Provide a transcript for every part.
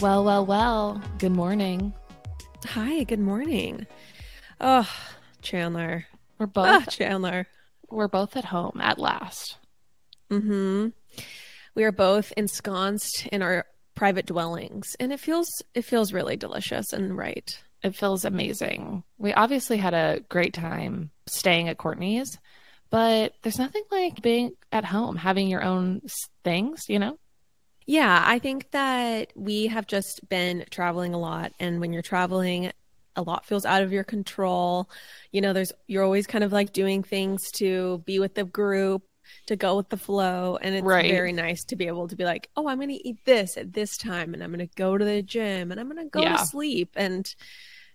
Well, well, well. Good morning. Hi, good morning. Oh, Chandler. We're both Ah, Chandler. we're both at home at last. Mm-hmm. We are both ensconced in our private dwellings, and it feels it feels really delicious and right. It feels amazing. We obviously had a great time staying at Courtney's, but there's nothing like being at home, having your own things, you know? Yeah, I think that we have just been traveling a lot, and when you're traveling, a lot feels out of your control. You know, there's you're always kind of like doing things to be with the group, to go with the flow, and it's Right. very nice to be able to be like, "Oh, I'm going to eat this at this time, and I'm going to go to the gym, and I'm going to go Yeah. to sleep." And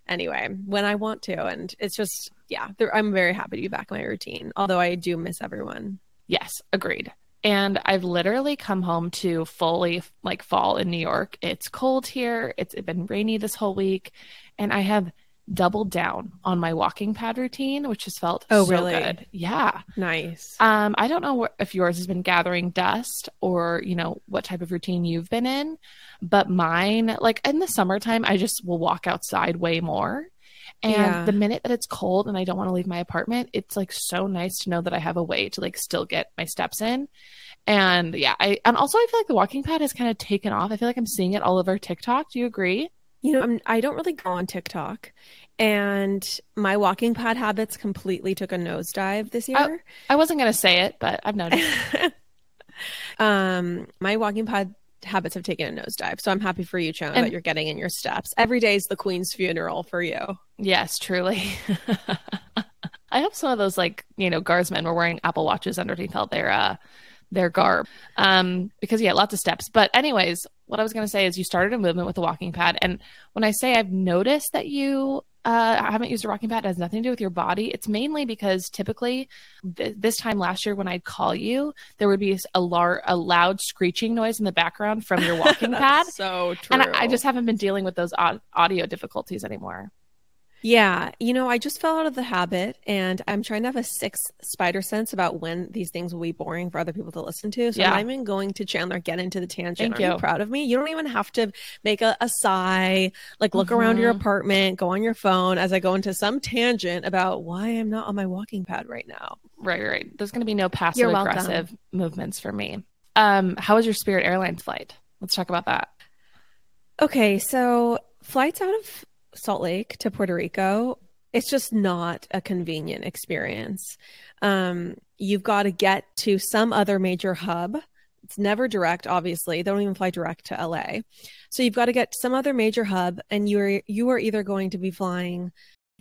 anyway, when I want to, and it's just yeah, I'm very happy to be back in my routine. Although I do miss everyone. Yes, agreed. And I've literally come home to fully like fall in New York. It's cold here. It's been rainy this whole week, and I have doubled down on my walking pad routine, which has felt Oh, so really? good. Yeah. Nice. Um, I don't know if yours has been gathering dust or, you know, what type of routine you've been in, but mine, like in the summertime, I just will walk outside way more. And Yeah. the minute that it's cold and I don't want to leave my apartment, it's like so nice to know that I have a way to like still get my steps in. And yeah, I and also I feel like the walking pad has kind of taken off. I feel like I'm seeing it all over TikTok. Do you agree? You know, I'm, I don't really go on TikTok, and my walking pad habits completely took a nosedive this year. I wasn't gonna say it, but I've noticed. um, my walking pad habits have taken a nosedive, so I'm happy for you, Chan, And- that you're getting in your steps. Every day is the queen's funeral for you. Yes, truly. I hope some of those like, you know, guardsmen were wearing Apple Watches underneath all their uh their garb. Um because yeah, lots of steps. But anyways, what I was going to say is you started a movement with the walking pad and when I say I've noticed that you uh I haven't used a walking pad it has nothing to do with your body. It's mainly because typically th- this time last year when I'd call you, there would be a lar- a loud screeching noise in the background from your walking pad. So true. And I, I just haven't been dealing with those au- audio difficulties anymore. Yeah, you know, I just fell out of the habit and I'm trying to have a sixth spider sense about when these things will be boring for other people to listen to. So Yeah. I'm not even going to Chandler get into the tangent. Thank Are you you. proud of me? You don't even have to make a, a sigh, like look around your Mhm. apartment, go on your phone as I go into some tangent about why I'm not on my walking pad right now. Right, right. There's going to be no passive You're welcome. aggressive movements for me. Um, how was your Spirit Airlines flight? Let's talk about that. Okay, so flights out of Salt Lake to Puerto Rico, it's just not a convenient experience. Um, you've got to get to some other major hub. It's never direct, obviously. They don't even fly direct to LA. So you've got to get to some other major hub, and you're you are either going to be flying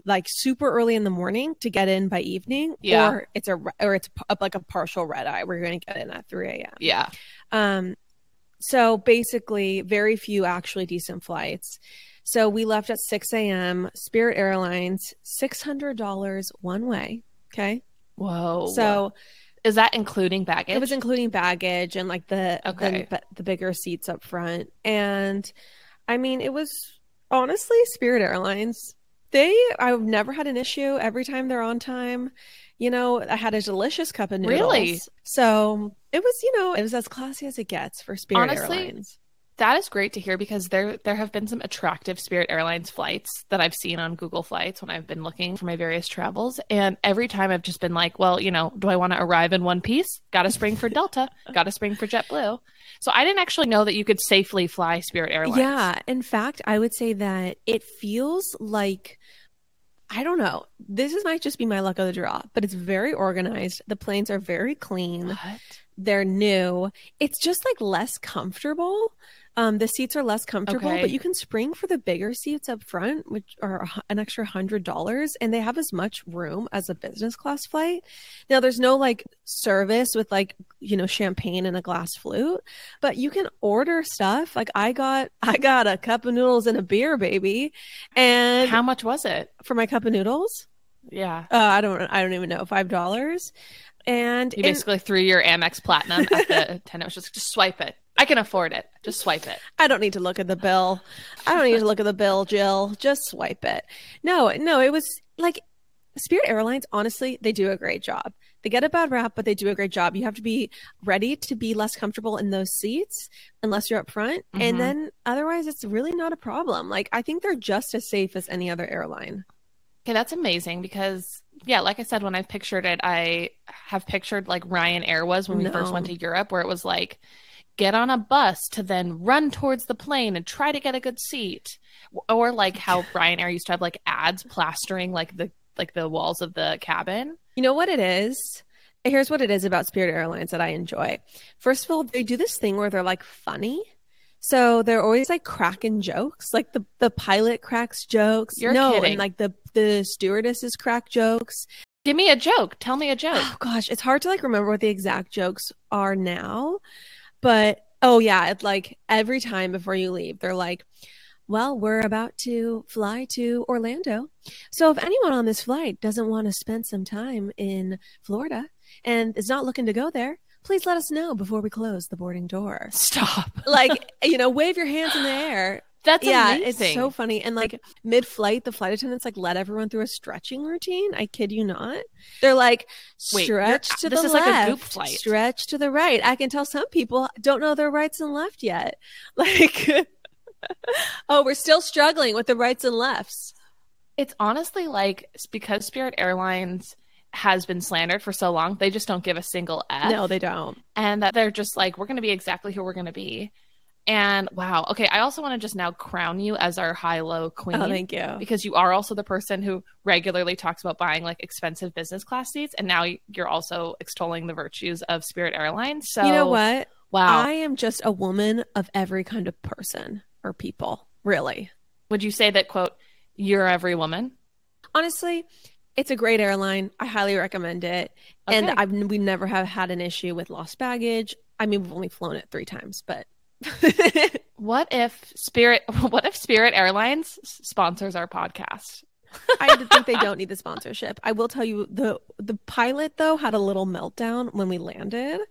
like super early in the morning to get in by evening, Yeah. or it's a or it's like a partial red eye where you're going to get in at 3 a.m. Yeah. Um, so basically, very few actually decent flights. So we left at 6 a.m. Spirit Airlines, $600 one way. Okay. Whoa. So is that including baggage? it was including baggage and like the, Okay. the, the bigger seats up front. And I mean, it was honestly Spirit Airlines. They, I've never had an issue every time they're on time. You know, I had a delicious cup of noodles. Really? So it was, you know, it was as classy as it gets for Spirit Honestly, Airlines. That is great to hear because there there have been some attractive Spirit Airlines flights that I've seen on Google Flights when I've been looking for my various travels, and every time I've just been like, well, you know, do I want to arrive in one piece? Got to spring for Delta. Got to spring for JetBlue. So I didn't actually know that you could safely fly Spirit Airlines. Yeah, in fact, I would say that it feels like I don't know. This is might just be my luck of the draw, but it's very organized. The planes are very clean. What? They're new. It's just like less comfortable. Um, the seats are less comfortable, Okay. but you can spring for the bigger seats up front, which are an extra hundred dollars, and they have as much room as a business class flight. Now, there's no like service with like you know champagne and a glass flute, but you can order stuff. Like I got, I got a cup of noodles and a beer, baby, and How much was it? for my cup of noodles, Yeah. uh, I don't, I don't even know, five dollars, and You in- basically threw your Amex Platinum at the attendant. Was just just swipe it. I can afford it. Just swipe it. I don't need to look at the bill. I don't need to look at the bill, Jill. Just swipe it. No, no, it was like Spirit Airlines, honestly, they do a great job. They get a bad rap, but they do a great job. You have to be ready to be less comfortable in those seats unless you're up front. Mhm. And then otherwise, it's really not a problem. Like, I think they're just as safe as any other airline. Okay, that's amazing because yeah, like I said, when I've pictured it, I have pictured like Ryanair was when we first went to Europe, where it was like get on a bus to then run towards the plane and try to get a good seat, or like how Ryanair used to have like ads plastering like the like the walls of the cabin. You know what it is? Here's what it is about Spirit Airlines that I enjoy. First of all, they do this thing where they're like funny. So they're always like cracking jokes. Like the, the pilot cracks jokes. You're no, kidding. and like the the stewardesses crack jokes. Give me a joke. Tell me a joke. Oh gosh, it's hard to like remember what the exact jokes are now. But oh yeah, it's like every time before you leave, they're like, Well, we're about to fly to Orlando. So if anyone on this flight doesn't want to spend some time in Florida and is not looking to go there, please let us know before we close the boarding door. Stop. Like, you know, wave your hands in the air. That's yeah, amazing. it's so funny. And like mid flight, the flight attendants like let everyone through a stretching routine. I kid you not. They're like Wait, stretch to this the is like a left, goop flight. stretch to the right. I can tell some people don't know their rights and left yet. Like, oh, we're still struggling with the rights and lefts. It's honestly like because Spirit Airlines has been slandered for so long, they just don't give a single F. No, they don't. and that they're just like, we're going to be exactly who we're going to be. And wow, okay, I also want to just now crown you as our high low queen. Oh, thank you. because you are also the person who regularly talks about buying like expensive business class seats, and now you're also extolling the virtues of Spirit Airlines. So you know what? Wow, I am just a woman of every kind of person or people, really. would you say that quote? You're every woman. Honestly, it's a great airline. I highly recommend it. And I've we never have had an issue with lost baggage. I mean, we've only flown it three times, but What if Spirit? What if Spirit Airlines sponsors our podcast? I think they don't need the sponsorship. I will tell you the the pilot though had a little meltdown when we landed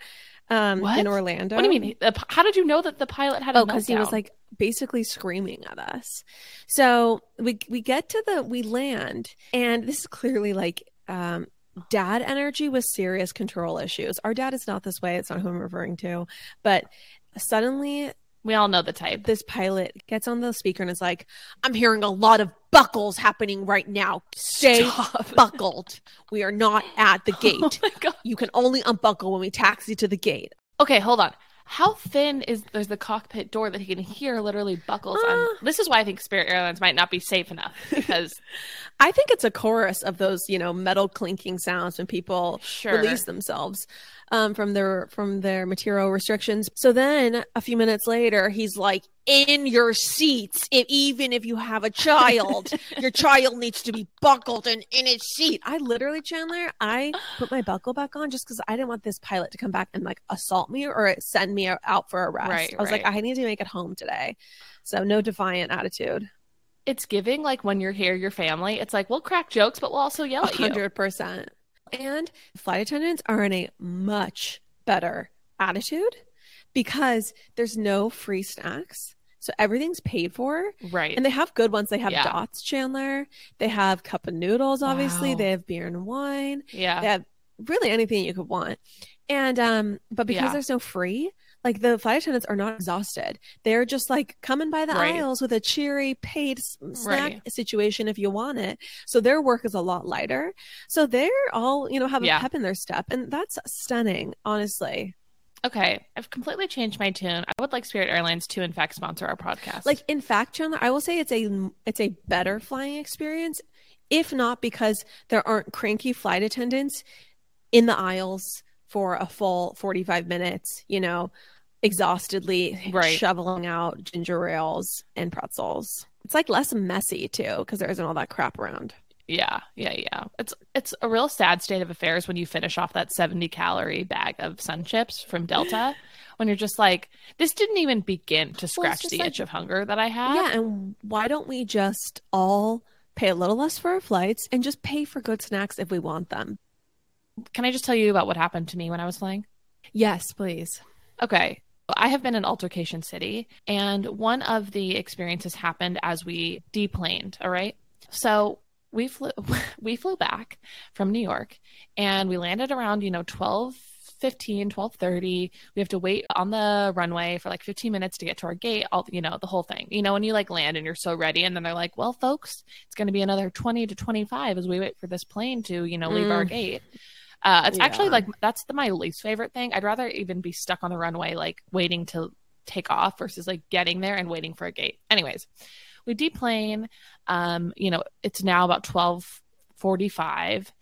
um What? in Orlando. What do you mean? How did you know that the pilot had a Oh, because he was like basically screaming at us. So we we get to the we land, and this is clearly like um dad energy with serious control issues. Our dad is not this way. It's not who I'm referring to, but suddenly we all know the type. this pilot gets on the speaker and is like, "I'm hearing a lot of buckles happening right now. Stay Stop. buckled. We are not at the Oh gate. god. You can only unbuckle when we taxi to the gate." Okay, hold on. How thin is there's the cockpit door that he can hear literally buckles on? Uh. This is why I think Spirit Airlines might not be safe enough because I think it's a chorus of those, you know, metal clinking sounds when people Sure. release themselves um, from their from their material restrictions. So then a few minutes later, he's like, "In your seats, if, even if you have a child, your child needs to be buckled and in its seat." I literally, Chandler, I put my buckle back on just because I didn't want this pilot to come back and like assault me or send me out for arrest. Right, I was like. I need to make it home today. So no defiant attitude. it's giving like when you're here, your family. It's like we'll crack jokes, but we'll also yell at you. hundred percent. And flight attendants are in a much better attitude because there's no free snacks. So everything's paid for. Right. And they have good ones. They have Yeah. dots, Chandler. They have cup of noodles, obviously. Wow. They have beer and wine. yeah. They have really anything you could want. And um, but because Yeah. there's no free, like the flight attendants are not exhausted. They're just like coming by the Right. aisles with a cheery paid snack Right. situation if you want it. So their work is a lot lighter. So they're all, you know, have a Yeah. pep in their step. And that's stunning, honestly. Okay. I've completely changed my tune. I would like Spirit Airlines to in fact sponsor our podcast. Like in fact, Chandler, I will say it's a it's a better flying experience, if not because there aren't cranky flight attendants in the aisles for a full 45 minutes, you know, exhaustedly Right. shoveling out ginger ales and pretzels. It's like less messy too because there isn't all that crap around. Yeah, yeah, yeah. It's it's a real sad state of affairs when you finish off that 70 calorie bag of sun chips from Delta when you're just like this didn't even begin to scratch just the like- itch of hunger that I have. Yeah, and why don't we just all pay a little less for our flights and just pay for good snacks if we want them? Can I just tell you about what happened to me when I was flying? Yes, please. Okay. I have been in Altercation City, and one of the experiences happened as we deplaned. All right. So we flew we flew back from New York and we landed around, you know, 12 15 12 30 we have to wait on the runway for like 15 minutes to get to our gate all you know the whole thing you know when you like land and you're so ready and then they're like well folks it's going to be another 20 to 25 as we wait for this plane to you know leave mm. our gate uh, it's yeah. actually like that's the, my least favorite thing i'd rather even be stuck on the runway like waiting to take off versus like getting there and waiting for a gate anyways we deplane um you know it's now about 12 45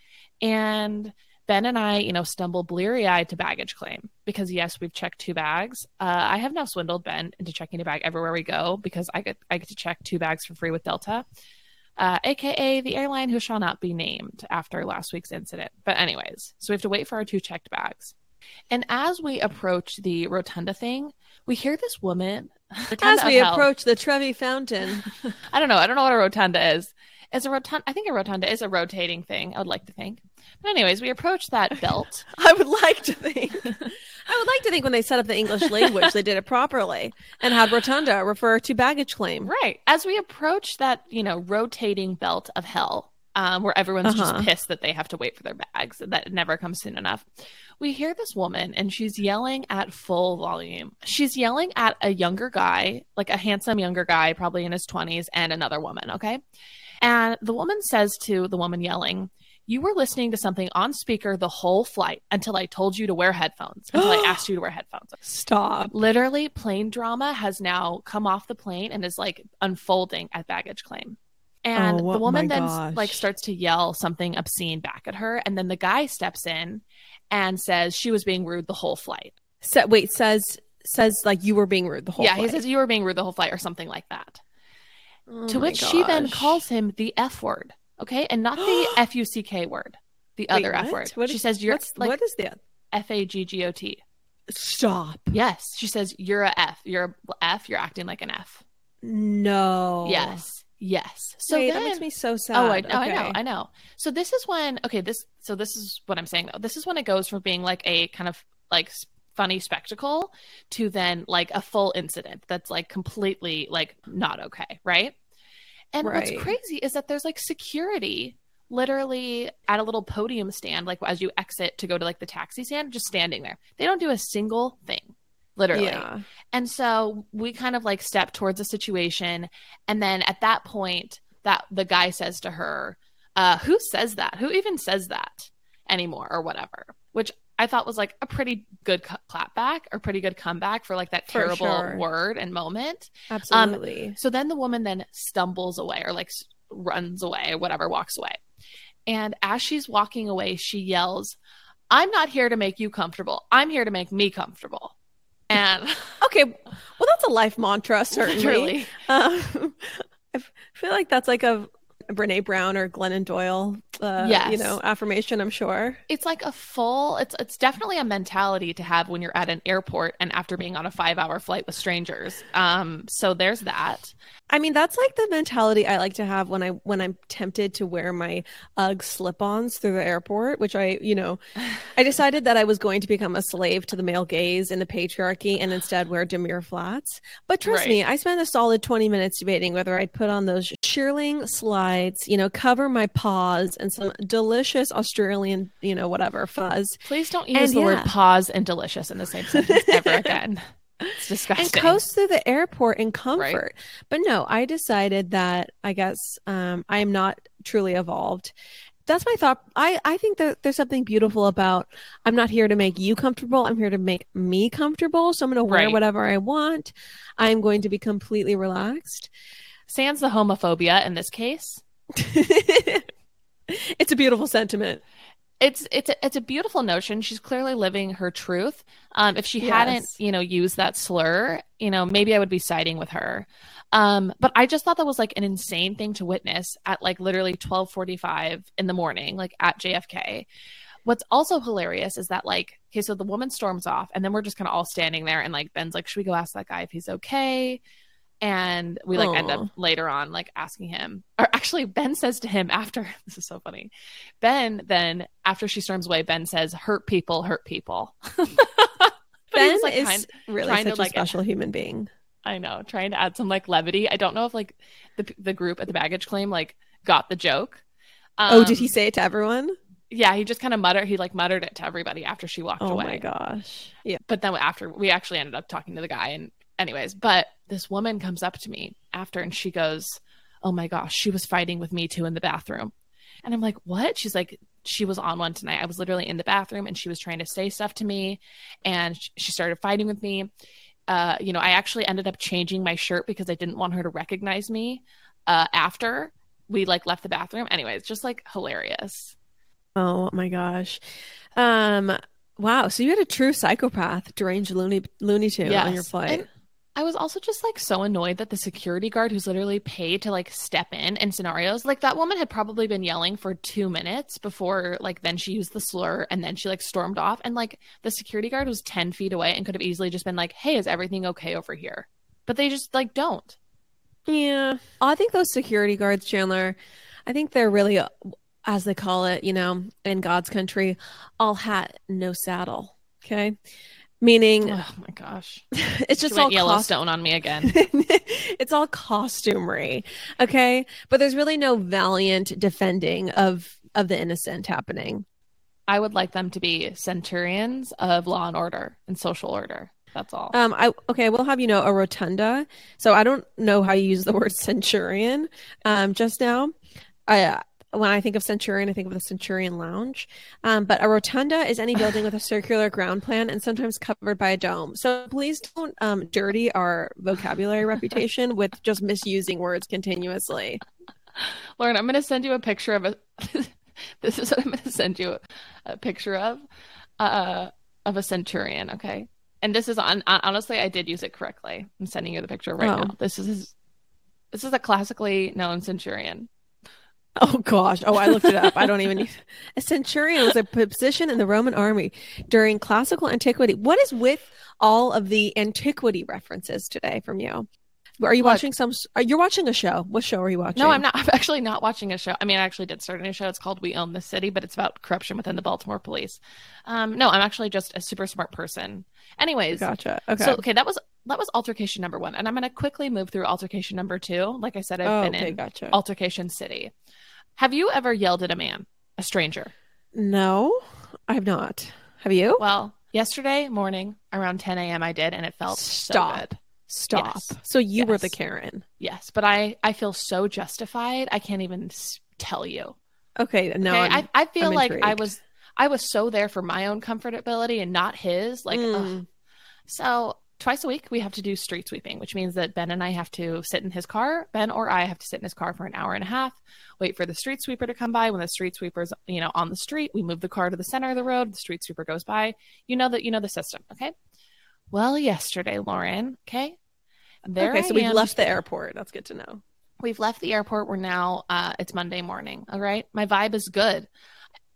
and Ben and I, you know, stumble bleary eyed to baggage claim because yes, we've checked two bags. Uh, I have now swindled Ben into checking a bag everywhere we go because I get I get to check two bags for free with Delta, uh, aka the airline who shall not be named after last week's incident. But anyways, so we have to wait for our two checked bags. And as we approach the rotunda thing, we hear this woman. As we approach the Trevi Fountain. I don't know. I don't know what a rotunda is. Is a rotunda? I think a rotunda is a rotating thing. I would like to think. But anyways, we approach that belt. I would like to think. I would like to think when they set up the English language, they did it properly and had rotunda refer to baggage claim. Right. As we approach that, you know, rotating belt of hell, um, where everyone's uh-huh. just pissed that they have to wait for their bags that it never comes soon enough. We hear this woman and she's yelling at full volume. She's yelling at a younger guy, like a handsome younger guy, probably in his 20s, and another woman. Okay. And the woman says to the woman yelling, you were listening to something on speaker the whole flight until I told you to wear headphones, until I asked you to wear headphones. Stop. Literally, plane drama has now come off the plane and is like unfolding at baggage claim. And oh, the woman then gosh. like starts to yell something obscene back at her. And then the guy steps in and says she was being rude the whole flight. So, wait, says says like you were being rude the whole yeah, flight. he says you were being rude the whole flight or something like that. Oh to which gosh. she then calls him the F word. Okay, and not the F U C K word, the Wait, other what? F word. What she is, says you're like what is the F A G G O T? Stop. Yes, she says you're a F. You're a F. You're acting like an F. No. Yes. Yes. So Wait, then, that makes me so oh, sad. Oh, I, okay. oh, I know, I know. So this is when okay, this so this is what I'm saying though. This is when it goes from being like a kind of like funny spectacle to then like a full incident that's like completely like not okay, right? And right. what's crazy is that there's like security literally at a little podium stand, like as you exit to go to like the taxi stand, just standing there. They don't do a single thing, literally. Yeah. And so we kind of like step towards a situation. And then at that point, that the guy says to her, uh, who says that? Who even says that anymore or whatever? Which I thought was like a pretty good clapback or pretty good comeback for like that terrible sure. word and moment. Absolutely. Um, so then the woman then stumbles away or like runs away or whatever, walks away. And as she's walking away, she yells, I'm not here to make you comfortable. I'm here to make me comfortable. And okay, well, that's a life mantra, certainly. Um, I feel like that's like a Brene Brown or Glennon Doyle, uh, yes. you know, affirmation. I'm sure it's like a full. It's it's definitely a mentality to have when you're at an airport and after being on a five hour flight with strangers. Um, so there's that. I mean, that's like the mentality I like to have when I when I'm tempted to wear my UGG slip-ons through the airport, which I, you know, I decided that I was going to become a slave to the male gaze and the patriarchy and instead wear demure flats. But trust right. me, I spent a solid 20 minutes debating whether I'd put on those shearling slides, you know, cover my paws and some delicious Australian, you know, whatever fuzz. Please don't use and, the yeah. word paws and delicious in the same sentence ever again. It's disgusting. And coast through the airport in comfort. Right. But no, I decided that I guess um, I am not truly evolved. That's my thought. I, I think that there's something beautiful about I'm not here to make you comfortable. I'm here to make me comfortable. So I'm going to wear right. whatever I want. I'm going to be completely relaxed. Sans the homophobia in this case. it's a beautiful sentiment it's it's a, it's a beautiful notion. She's clearly living her truth. Um, if she yes. hadn't, you know, used that slur, you know, maybe I would be siding with her. Um, but I just thought that was like an insane thing to witness at like literally twelve forty five in the morning, like at JFK. What's also hilarious is that like, okay, so the woman storms off, and then we're just kind of all standing there, and like Ben's like, should we go ask that guy if he's okay? And we like Aww. end up later on like asking him or actually ben says to him after this is so funny ben then after she storms away ben says hurt people hurt people ben like, is kind, really such to, a like, special human being i know trying to add some like levity i don't know if like the, the group at the baggage claim like got the joke oh, did he Um, say it to everyone? Yeah, he just kind of muttered. He like muttered it to everybody after she walked Oh away. Oh my gosh. Yeah. but then after we actually ended up talking to the guy and anyways but this woman comes up to me after and she goes oh my gosh she was fighting with me too in the bathroom. And i'm like what? She's like she was on one tonight. I was literally in the bathroom and she was trying to say stuff to me and she started fighting with me. Uh, you know i actually ended up changing my shirt because i didn't want her to recognize me uh, after we like left the bathroom. Anyways just like hilarious. Oh my gosh. Um wow, so you had a true psychopath, deranged loony loony tune on your flight. And I was also just like so annoyed that the security guard who's literally paid to like step in in scenarios like that woman had probably been yelling for two minutes before like then she used the slur and then she like stormed off and like the security guard was 10 feet away and could have easily just been like hey is everything okay over here but they just like don't Yeah. I think those security guards, Chandler, I think they're really, uh, as they call it, you know, in God's country, all hat, no saddle. Okay. Meaning oh my gosh it's just all cost- yellowstone on me again it's all costumery. Okay. But there's really no valiant defending of of the innocent happening. i would like them to be centurions of law and order and social order that's all Um, I okay, we'll have you know a rotunda. So I don't know how you use the word centurion. Um, just now, I uh, when I think of centurion, I think of the Centurion Lounge. Um, but a rotunda is any building with a circular ground plan and sometimes covered by a dome. So please don't um dirty our vocabulary reputation with just misusing words continuously. Lauren, I'm going to send you a picture of a. this is what I'm going to send you a, picture of, uh, of a centurion. Okay, and this is on. Honestly, I did use it correctly. I'm sending you the picture right Oh. now. This is this is a classically known centurion. Oh gosh. Oh, I looked it up. I don't even. Need a centurion was a position in the Roman army during classical antiquity. What is with all of the antiquity references today from you? Are you Look. watching some? Are you watching a show? What show are you watching? No, I'm not. I'm actually not watching a show. I mean, I actually did start a new show. It's called We Own the City, but it's about corruption within the Baltimore police. Um, no, I'm actually just a super smart person. Anyways, Gotcha. Okay. so okay, that was that was altercation number one, and I'm going to quickly move through altercation number two. Like I said, I've oh, been okay. in Gotcha. altercation city. Have you ever yelled at a man, a stranger? no, I have not. Have you? Well, yesterday morning around 10 a.m. I did, and it felt Stop. so good. Stop. yes. So you were the Karen. Yes, but I I feel so justified. I can't even tell you. Okay. No. okay? I I feel I'm like I was I was so there for my own comfortability and not his. Like. Mm. so twice a week we have to do street sweeping, which means that Ben and I have to sit in his car. Ben or I have to sit in his car for an hour and a half, wait for the street sweeper to come by. When the street sweeper's, you know, on the street, we move the car to the center of the road. The street sweeper goes by. You know that you know the system, okay? Well, yesterday, Lauren, okay? There okay. So we've left the airport. That's good to know. We've left the airport. We're now uh it's Monday morning. All right. My vibe is good.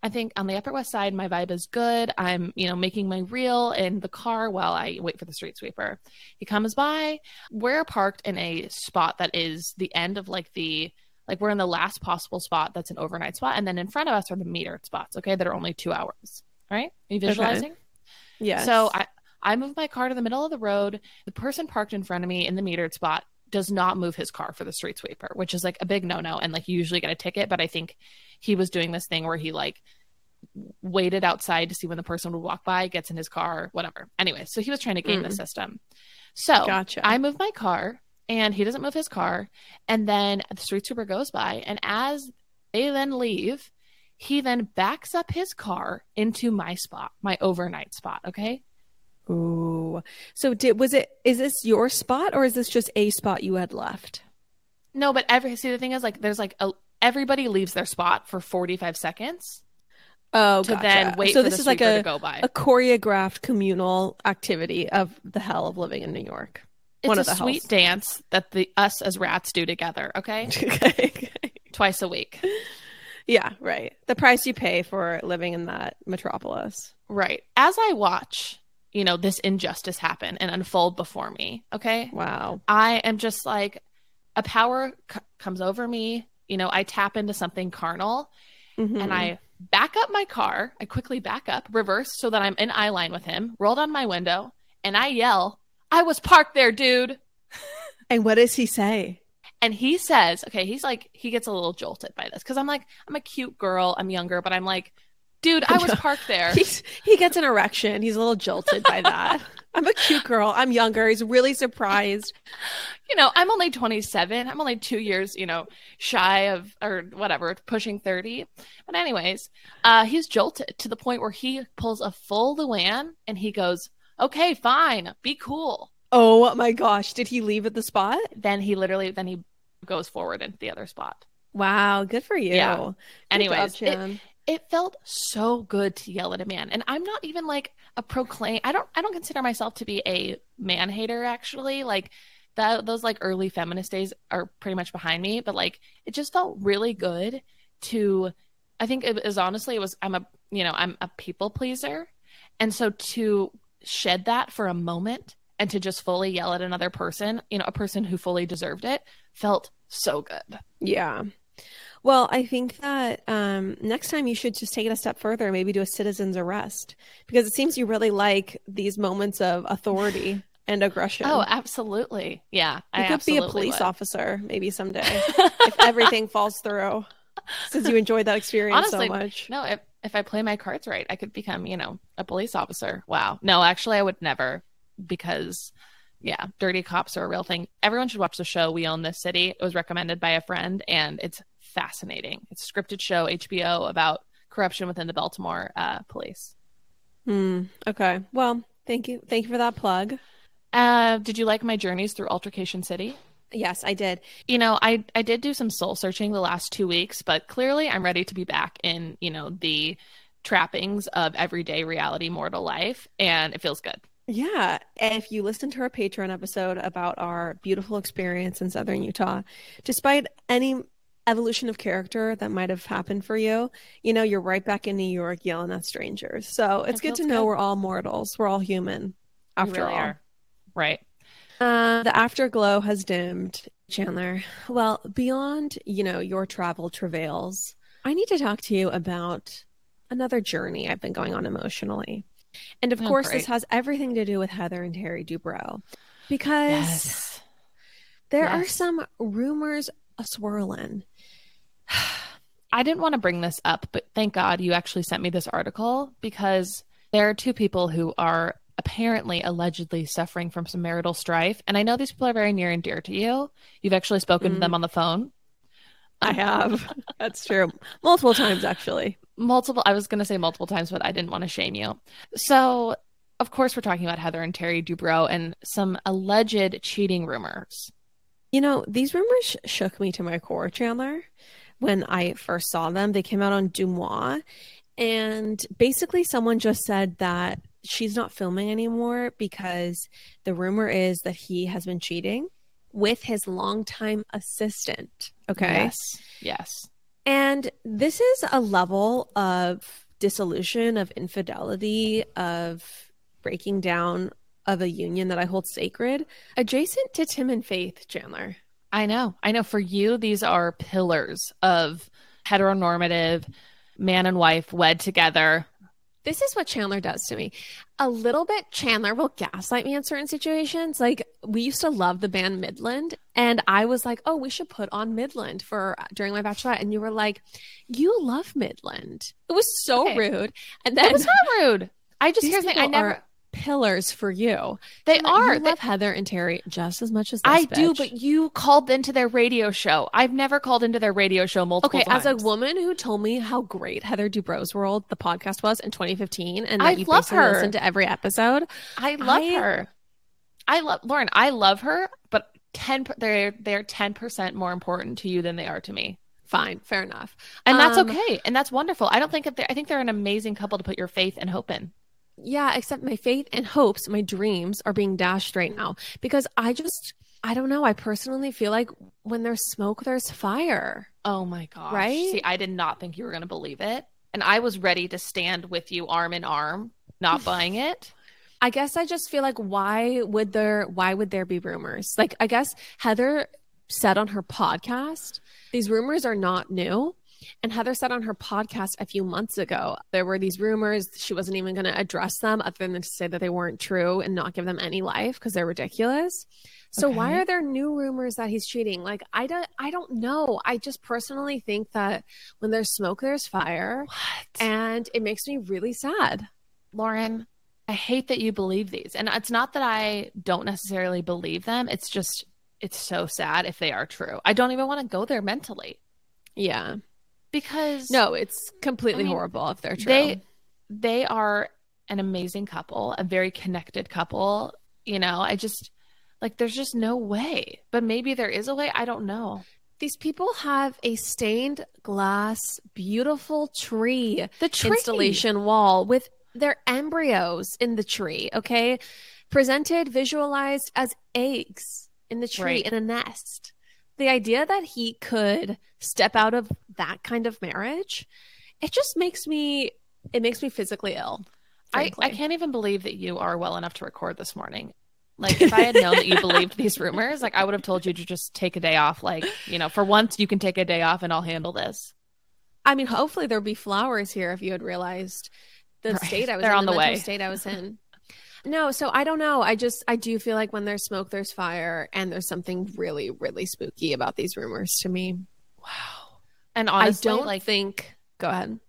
I think on the Upper West Side, my vibe is good. I'm, you know, making my reel in the car while I wait for the street sweeper. He comes by. We're parked in a spot that is the end of like the like we're in the last possible spot that's an overnight spot, and then in front of us are the metered spots, okay, that are only two hours. All right. Are you visualizing? Yes. So I, I move my car to the middle of the road. The person parked in front of me in the metered spot does not move his car for the street sweeper, which is like a big no no. And like you usually get a ticket, but I think he was doing this thing where he like waited outside to see when the person would walk by, gets in his car, whatever. Anyway, so he was trying to game the Mm. system. So Gotcha. I move my car and he doesn't move his car. And then the street sweeper goes by. And as they then leave, he then backs up his car into my spot, my overnight spot. Okay. Ooh. So did was it is this your spot or is this just a spot you had left? No, but every see the thing is like there's like a everybody leaves their spot for 45 seconds Oh, to gotcha. then wait so for this the is like a, to go by. a choreographed communal activity of the hell of living in New York. it's one a of the sweet hells. dance that the us as rats do together, okay? okay. Twice a week. Yeah, right. The price you pay for living in that metropolis. Right. As I watch, you know, this injustice happen and unfold before me, okay? Wow. I am just like a power c- comes over me, you know, I tap into something carnal Mhm. and I back up my car. I quickly back up, reverse so that I'm in eye line with him, roll down my window, and I yell, I was parked there, dude. And what does he say? And he says, okay, he's like, he gets a little jolted by this because I'm like, I'm a cute girl. I'm younger, but I'm like, dude, I was parked there. He's, he gets an erection. He's a little jolted by that. I'm a cute girl. I'm younger. He's really surprised. You know, I'm only 27. I'm only two years, you know, shy of, or whatever, pushing 30. But, anyways, uh, he's jolted to the point where he pulls a full Luann and he goes, okay, fine, be cool. Oh my gosh. Did he leave at the spot? Then he literally, then he goes forward into the other spot. Wow. Good for you. Yeah. Good Anyways, job, it, it felt so good to yell at a man. And i'm not even like a proclaim i don't i don't consider myself to be a man hater actually. Like that those like early feminist days are pretty much behind me but like it just felt really good to i think it was honestly it was i'm a you know i'm a people pleaser. And so to shed that for a moment and to just fully yell at another person you know a person who fully deserved it felt so good. Yeah. Well, I think that um, next time you should just take it a step further, maybe do a citizen's arrest, because it seems you really like these moments of authority and aggression. oh absolutely yeah you I could be a police would. officer maybe someday if everything falls through, since you enjoyed that experience Honestly, so much. No, if if I play my cards right, I could become, you know, a police officer. Wow. No, actually I would never because yeah, dirty cops are a real thing. Everyone should watch the show We Own This City. It was recommended by a friend and it's fascinating. It's a scripted show HBO about corruption within the Baltimore uh, police. Hmm. Okay. Well, thank you. Thank you for that plug. Uh, did you like my journeys through Altercation City? Yes, I did. You know, I I did do some soul searching the last 2 weeks, but clearly I'm ready to be back in, you know, the trappings of everyday reality mortal life and it feels good. Yeah. If you listened to our Patreon episode about our beautiful experience in Southern Utah, despite any evolution of character that might have happened for you, you know, you're right back in New York yelling at strangers. So it's good to know good. we're all mortals. We're all human after really all. are. Right. Uh, the afterglow has dimmed, Chandler. Well, beyond, you know, your travel travails, I need to talk to you about another journey I've been going on emotionally. And of Oh, course, great. this has everything to do with Heather and Terry Dubrow because Yes. there are some rumors swirling. I didn't want to bring this up, but thank God you actually sent me this article because there are two people who are apparently allegedly suffering from some marital strife. And I know these people are very near and dear to you. You've actually spoken to Mm. them on the phone. I have. That's true. Multiple times, actually. multiple i was going to say multiple times but i didn't want to shame you so of course we're talking about heather and terry dubrow and some alleged cheating rumors You know, these rumors sh- shook me to my core, Chandler. When I first saw them, they came out on DeuxMoi, and basically, someone just said that she's not filming anymore because the rumor is that he has been cheating with his longtime assistant. Okay. yes yes And this is a level of dissolution, of infidelity, of breaking down of a union that I hold sacred, adjacent to Tim and Faith, Chandler. i know i know for you these are pillars of heteronormative man and wife wed together This is what Chandler does to me. A little bit, Chandler will gaslight me in certain situations. Like, we used to love the band Midland, and I was like, oh, we should put on Midland for during my bachelorette. And you were like, you love Midland. It was so Okay. rude. And then it was not rude i just here's the thing i never are pillars for you. they Chandler, are You They- love Heather and Terry just as much as this I do, but you called into their radio show. I've never called into their radio show multiple Okay, times. as a woman who told me how great Heather Dubrow's World, the podcast was in 2015, and that I you love her. listened to every episode, I love I- her. I love Lauren. I love her, but ten they're they're ten percent more important to you than they are to me, fine, fair enough. and that's Um, okay, and that's wonderful. I don't think that I think they're an amazing couple to put your faith and hope in. Yeah, except my faith and hopes, my dreams are being dashed right mm. now because I just, I don't know. I personally feel like when there's smoke, there's fire. Oh my gosh! Right? See, I did not think you were going to believe it, and I was ready to stand with you arm in arm, not buying it. I guess I just feel like why would there why would there be rumors? Like I guess Heather said on her podcast, these rumors are not new. And Heather said on her podcast a few months ago, there were these rumors. She wasn't even going to address them other than to say that they weren't true and not give them any life because they're ridiculous. So Okay. why are there new rumors that he's cheating? Like I don't I don't know. I just personally think that when there's smoke there's fire What? and it makes me really sad. Lauren, I hate that you believe these. And it's not that I don't necessarily believe them. It's just, it's so sad if they are true. I don't even want to go there mentally Yeah. Because No, it's completely I mean, horrible if they're true. they they are an amazing couple, a very connected couple. You know, I just like there's just no way. But maybe there is a way. I don't know. These people have a stained glass, beautiful tree The tree. installation wall with their embryos in the tree, okay? Presented, visualized as eggs in the tree Right. in a nest. The idea that he could step out of that kind of marriage, it just makes me it makes me physically ill. I, frankly. I can't even believe that you are well enough to record this morning. Like if I had known that you believed these rumors, like I would have told you to just take a day off. Like, you know, for once you can take a day off and I'll handle this. I mean, hopefully there'd be flowers here if you had realized the Right. state I was They're in, on the mental way. state I was in. No, so I don't know. I just I do feel like when there's smoke, there's fire, and there's something really, really spooky about these rumors to me. Wow. And honestly, I don't like think. Go ahead.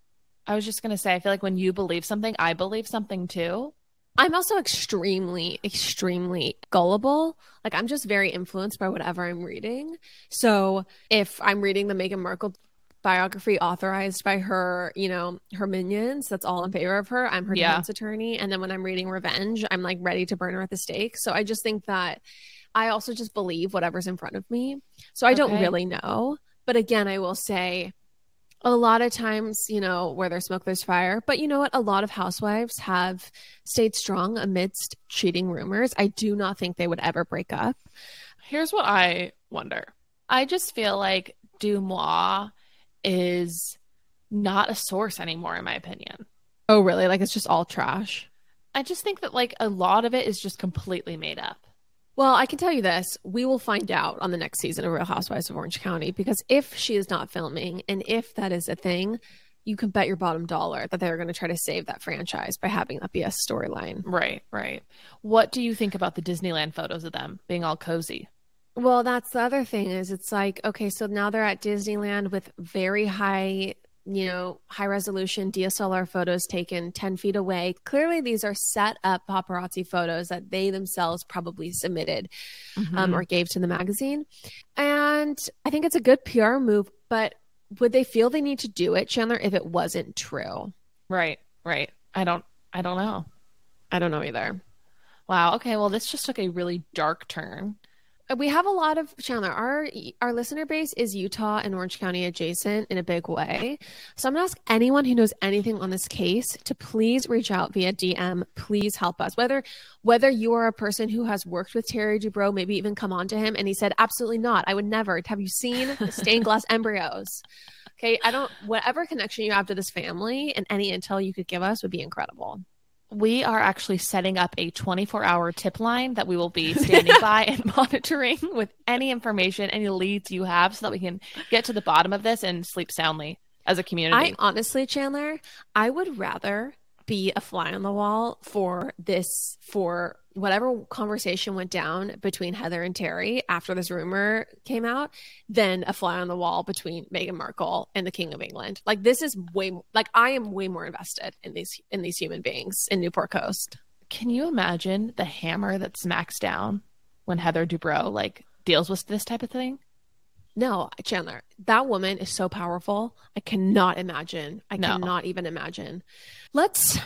I was just gonna say, I feel like when you believe something, I believe something too. I'm also extremely, extremely gullible. Like I'm just very influenced by whatever I'm reading. So if I'm reading the Meghan Markle biography authorized by her, you know, her minions, that's all in favor of her. I'm her Yeah. defense attorney. And then when I'm reading Revenge, I'm like ready to burn her at the stake. So I just think that I also just believe whatever's in front of me. So I don't really know. But again, I will say a lot of times, you know, where there's smoke, there's fire. But you know what? A lot of housewives have stayed strong amidst cheating rumors. I do not think they would ever break up. Here's what I wonder. I just feel like DeuxMoi is not a source anymore, in my opinion. Oh, really? Like it's just all trash. I just think that like a lot of it is just completely made up. Well, I can tell you this. We will find out on the next season of Real Housewives of Orange County because if she is not filming and if that is a thing, you can bet your bottom dollar that they're going to try to save that franchise by having that be a storyline. Right, right. What do you think about the Disneyland photos of them being all cozy? Well, that's the other thing is it's like, okay, so now they're at Disneyland with very high, you know, high resolution DSLR photos taken 10 feet away. Clearly, these are set up paparazzi photos that they themselves probably submitted um, or gave to the magazine. And I think it's a good PR move, but would they feel they need to do it, Chandler, if it wasn't true? right, right. I don't I don't know. I don't know either. Wow. Okay, well this just took a really dark turn. We have a lot of Chandler. Our our listener base is Utah and Orange County adjacent in a big way. So I'm gonna ask anyone who knows anything on this case to please reach out via DM. Please help us. Whether whether you are a person who has worked with Terry Dubrow, maybe even come on to him and he said, Absolutely not. I would never. Have you seen the stained glass embryos? Okay, I don't whatever connection you have to this family and any intel you could give us would be incredible. We are actually setting up a 24 hour tip line that we will be standing by and monitoring with any information, any leads you have, so that we can get to the bottom of this and sleep soundly as a community. I honestly, Chandler, I would rather be a fly on the wall for this, for whatever conversation went down between Heather and Terry after this rumor came out, than a fly on the wall between Meghan Markle and the King of England. Like this is way, like I am way more invested in these in these human beings in Newport Coast. Can you imagine the hammer that smacks down when Heather Dubrow like deals with this type of thing? No, Chandler, that woman is so powerful. I cannot imagine. I No. cannot even imagine. Let's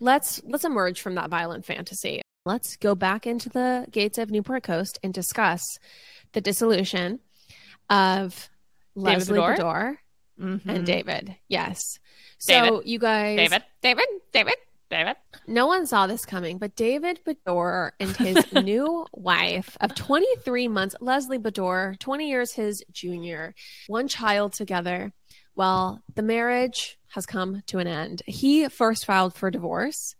let's let's emerge from that violent fantasy. Let's go back into the gates of Newport Coast and discuss the dissolution of David Leslie Beador? Beador Mhm. and David. Yes. So David. you guys David, David, David. David. No one saw this coming, but David Beador and his new wife of 23 months, Leslie Beador, 20 years his junior, one child together. Well, the marriage has come to an end. He first filed for divorce,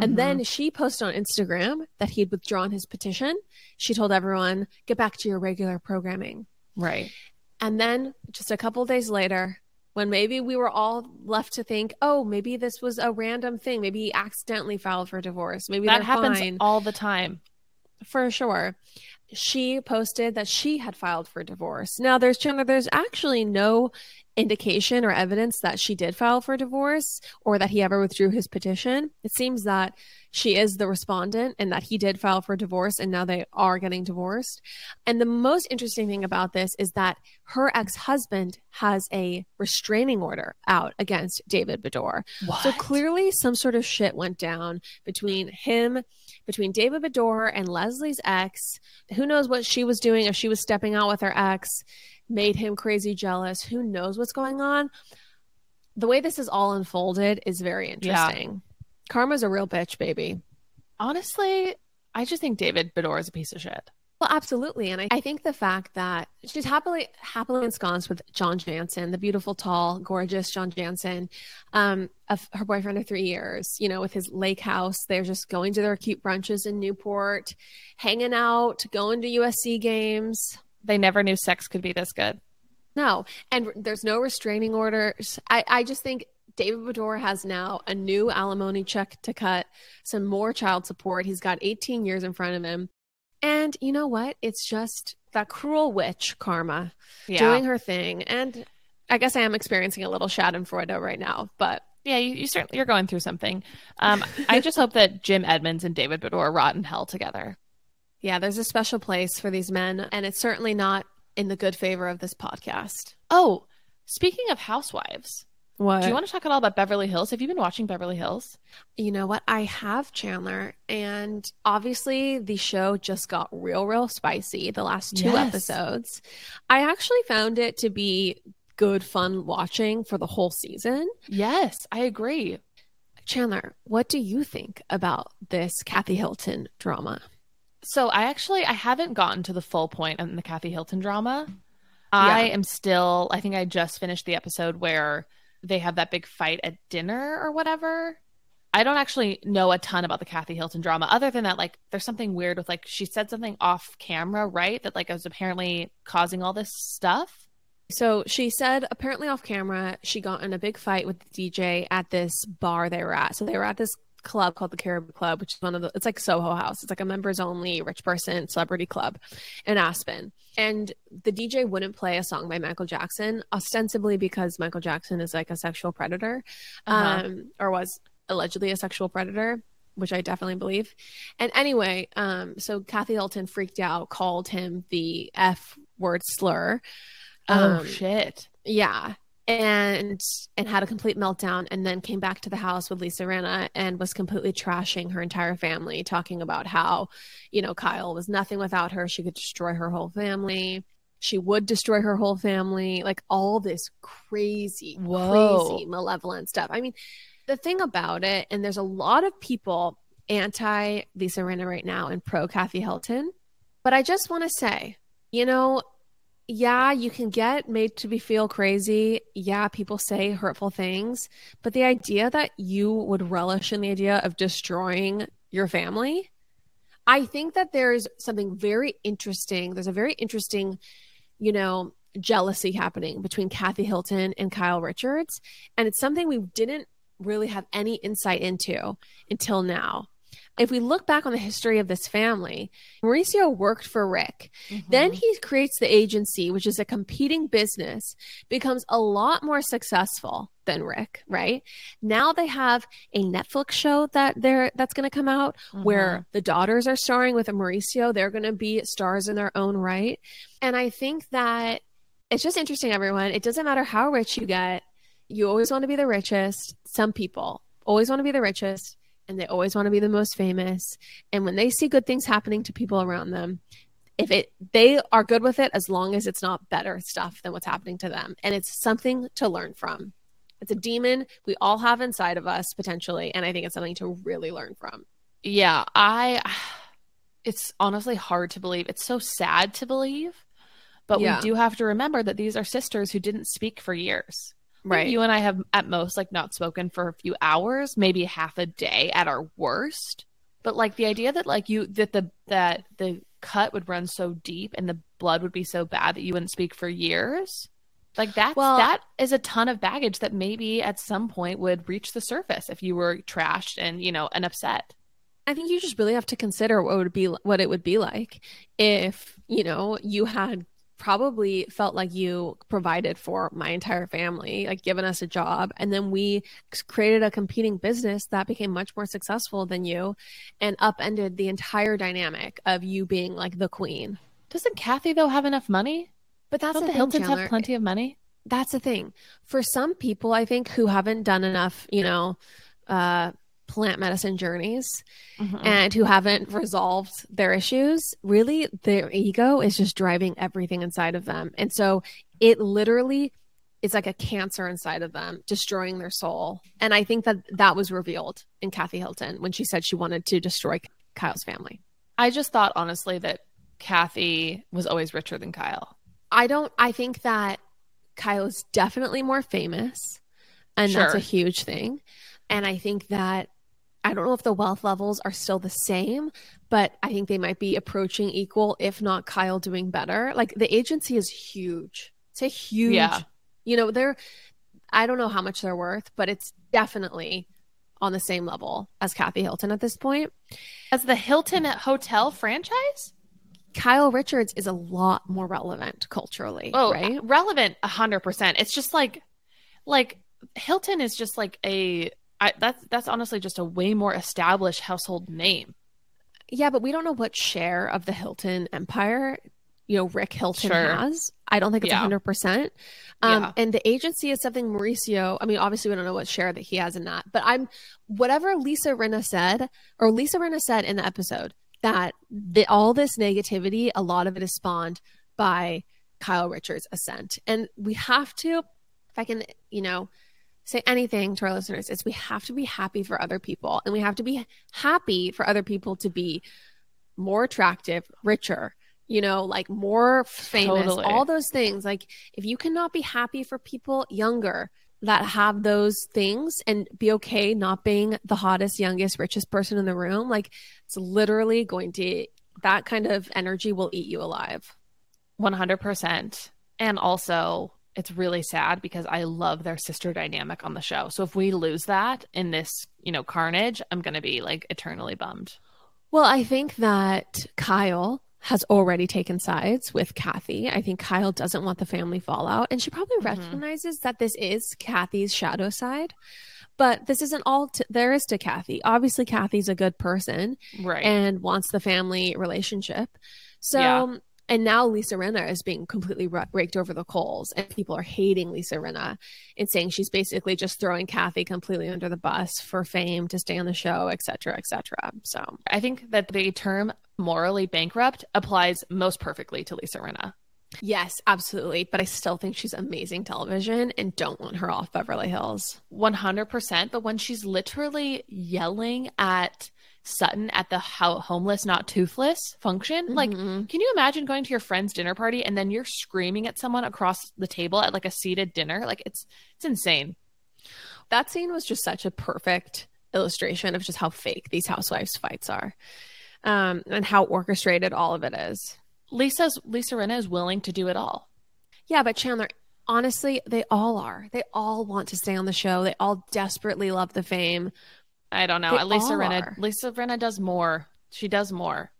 and then mm-hmm. she posted on Instagram that he'd withdrawn his petition. She told everyone, get back to your regular programming. Right. And then just a couple days later, when maybe we were all left to think, oh, maybe this was a random thing. Maybe he accidentally filed for divorce. Maybe that happens fine. all the time. For sure. She posted that she had filed for divorce. Now there's Chandler, there's actually no indication or evidence that she did file for divorce or that he ever withdrew his petition. It seems that she is the respondent and that he did file for divorce and now they are getting divorced. And the most interesting thing about this is that her ex husband has a restraining order out against David Beador. What? So clearly, some sort of shit went down between him, between David Beador and Leslie's ex. Who knows what she was doing if she was stepping out with her ex, made him crazy jealous. Who knows what's going on? The way this is all unfolded is very interesting. Yeah. Karma's a real bitch, baby. Honestly, I just think David Beador is a piece of shit. Well, absolutely, and I, I think the fact that she's happily happily ensconced with John Janssen, the beautiful, tall, gorgeous John Janssen, um, of her boyfriend of three years. You know, with his lake house, they're just going to their cute brunches in Newport, hanging out, going to USC games. They never knew sex could be this good. No, and there's no restraining orders. I, I just think David Beador has now a new alimony check to cut, some more child support. He's got 18 years in front of him. And you know what? It's just that cruel witch karma yeah. doing her thing. And I guess I am experiencing a little Schadenfreude right now, but yeah, you, you certainly you're going through something. Um, I just hope that Jim Edmonds and David Beador rot in hell together. Yeah, there's a special place for these men, and it's certainly not in the good favor of this podcast. Oh, speaking of housewives, what? Do you want to talk at all about Beverly Hills? Have you been watching Beverly Hills? You know what? I have Chandler, and obviously the show just got real, real spicy the last two yes. episodes. I actually found it to be good, fun watching for the whole season. Yes, I agree. Chandler, what do you think about this Kathy Hilton drama? So I actually I haven't gotten to the full point in the Kathy Hilton drama. I yeah. am still I think I just finished the episode where they have that big fight at dinner or whatever. I don't actually know a ton about the Kathy Hilton drama other than that like there's something weird with like she said something off camera, right? That like was apparently causing all this stuff. So she said apparently off camera she got in a big fight with the DJ at this bar they were at. So they were at this club called the Caribou Club, which is one of the it's like Soho House. It's like a members only rich person celebrity club in Aspen. And the DJ wouldn't play a song by Michael Jackson, ostensibly because Michael Jackson is like a sexual predator, uh-huh. um, or was allegedly a sexual predator, which I definitely believe. And anyway, um, so Kathy Hilton freaked out, called him the F word slur. Oh um, shit. Yeah and and had a complete meltdown and then came back to the house with Lisa Rinna and was completely trashing her entire family talking about how you know Kyle was nothing without her. She could destroy her whole family. She would destroy her whole family. Like all this crazy Whoa. crazy malevolent stuff. I mean the thing about it and there's a lot of people anti Lisa Rinna right now and pro Kathy Hilton but I just want to say you know yeah, you can get made to be feel crazy. Yeah, people say hurtful things, but the idea that you would relish in the idea of destroying your family, I think that there's something very interesting. There's a very interesting, you know, jealousy happening between Kathy Hilton and Kyle Richards, and it's something we didn't really have any insight into until now if we look back on the history of this family, Mauricio worked for Rick. Mm-hmm. Then he creates the agency, which is a competing business, becomes a lot more successful than Rick, right? Now they have a Netflix show that they're that's going to come out mm-hmm. where the daughters are starring with a Mauricio. They're going to be stars in their own right. And I think that it's just interesting everyone. It doesn't matter how rich you get. You always want to be the richest. Some people always want to be the richest and they always want to be the most famous. And when they see good things happening to people around them, if it they are good with it as long as it's not better stuff than what's happening to them. And it's something to learn from. It's a demon we all have inside of us potentially, and I think it's something to really learn from. Yeah, I it's honestly hard to believe. It's so sad to believe, but yeah. we do have to remember that these are sisters who didn't speak for years. Right. You and I have at most like not spoken for a few hours, maybe half a day at our worst. But like the idea that like you that the that the cut would run so deep and the blood would be so bad that you wouldn't speak for years. Like that Well- that is a ton of baggage that maybe at some point would reach the surface if you were trashed and, you know, and upset. I think you just really have to consider what would be what it would be like if, you know, you had probably felt like you provided for my entire family, like given us a job, and then we created a competing business that became much more successful than you and upended the entire dynamic of you being like the queen. Doesn't Kathy though have enough money? But that's Don't the the thing, Hiltons Chandler. have plenty of money? that's the thing for some people i think who haven't done enough you know uh plant medicine journeys Mhm. and who haven't resolved their issues really their ego is just driving everything inside of them and so it literally is like a cancer inside of them destroying their soul and i think that that was revealed in kathy hilton when she said she wanted to destroy kyle's family I just thought honestly that Kathy was always richer than Kyle. I don't. I think that Kyle is definitely more famous, and that's a huge thing. And I think that I don't know if the wealth levels are still the same, but I think they might be approaching equal, if not Kyle doing better. Like the agency is huge. It's a huge. Yeah. You know, they're. I don't know how much they're worth, but it's definitely on the same level as Kathy Hilton at this point. As the Hilton Hotel franchise? Kyle Richards is a lot more relevant culturally, Oh, right? relevant a hundred percent. It's just like, like Hilton is just like a. I, that's that's honestly just a way more established household name. Yeah, but we don't know what share of the Hilton empire, you know, Rick Hilton Sure. has. I don't think it's a Yeah. 100%. Um, Yeah. And the agency is something Mauricio, I mean, obviously we don't know what share that he has in that, but I'm, whatever Lisa Rinna said, or Lisa Rinna said in the episode, that the, all this negativity, a lot of it is spawned by Kyle Richards' ascent. And we have to, if I can, you know, say anything to our listeners, is we have to be happy for other people and we have to be happy for other people to be more attractive, richer, you know, like more famous, Totally. all those things. Like if you cannot be happy for people younger that have those things and be okay not being the hottest, youngest, richest person in the room, like it's literally going to that kind of energy will eat you alive. One hundred percent. And also, it's really sad because I love their sister dynamic on the show. So if we lose that in this, you know, carnage, I'm gonna be like eternally bummed. Well, I think that Kyle has already taken sides with Kathy. I think Kyle doesn't want the family fallout, and she probably Mhm. recognizes that this is Kathy's shadow side. But this isn't all t- there is to Kathy. Obviously, Kathy's a good person Right. and wants the family relationship. So, Yeah. And now Lisa Rinna is being completely ra- raked over the coals, and people are hating Lisa Rinna and saying she's basically just throwing Kathy completely under the bus for fame to stay on the show, et cetera, et cetera. So, I think that the term morally bankrupt applies most perfectly to Lisa Rinna. yes, absolutely. But I still think she's amazing television and don't want her off Beverly Hills. 100%. But when she's literally yelling at Sutton at the how homeless, not toothless function, like, Mhm. can you imagine going to your friend's dinner party and then you're screaming at someone across the table at like a seated dinner? Like, it's it's insane. that scene was just such a perfect illustration of just how fake these housewives fights are um, and how orchestrated all of it is. Lisa's Lisa Rinna is willing to do it all. Yeah, but Chandler, honestly, they all are. They all want to stay on the show. They all desperately love the fame. I don't know. They Lisa all Rinna. Lisa Rinna does more. She does more.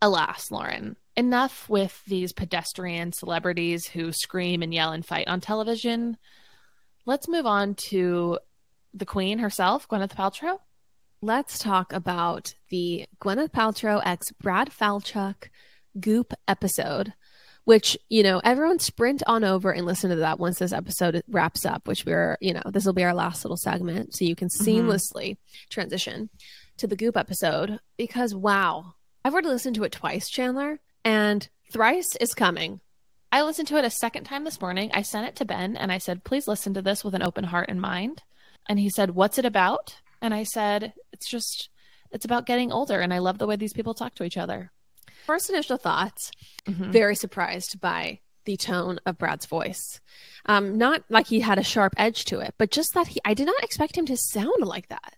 Alas, Lauren. Enough with these pedestrian celebrities who scream and yell and fight on television. Let's move on to the queen herself, Gwyneth Paltrow. Let's talk about the Gwyneth Paltrow ex Brad Falchuk Goop episode, which, you know, everyone sprint on over and listen to that once this episode wraps up, which we're, you know, this will be our last little segment. So you can mm-hmm. seamlessly transition to the Goop episode because, wow, I've already listened to it twice, Chandler, and thrice is coming. I listened to it a second time this morning. I sent it to Ben and I said, please listen to this with an open heart and mind. And he said, What's it about? And I said, It's just, it's about getting older. And I love the way these people talk to each other. First initial thoughts Mhm. very surprised by the tone of Brad's voice. Um, not like he had a sharp edge to it, but just that he, I did not expect him to sound like that.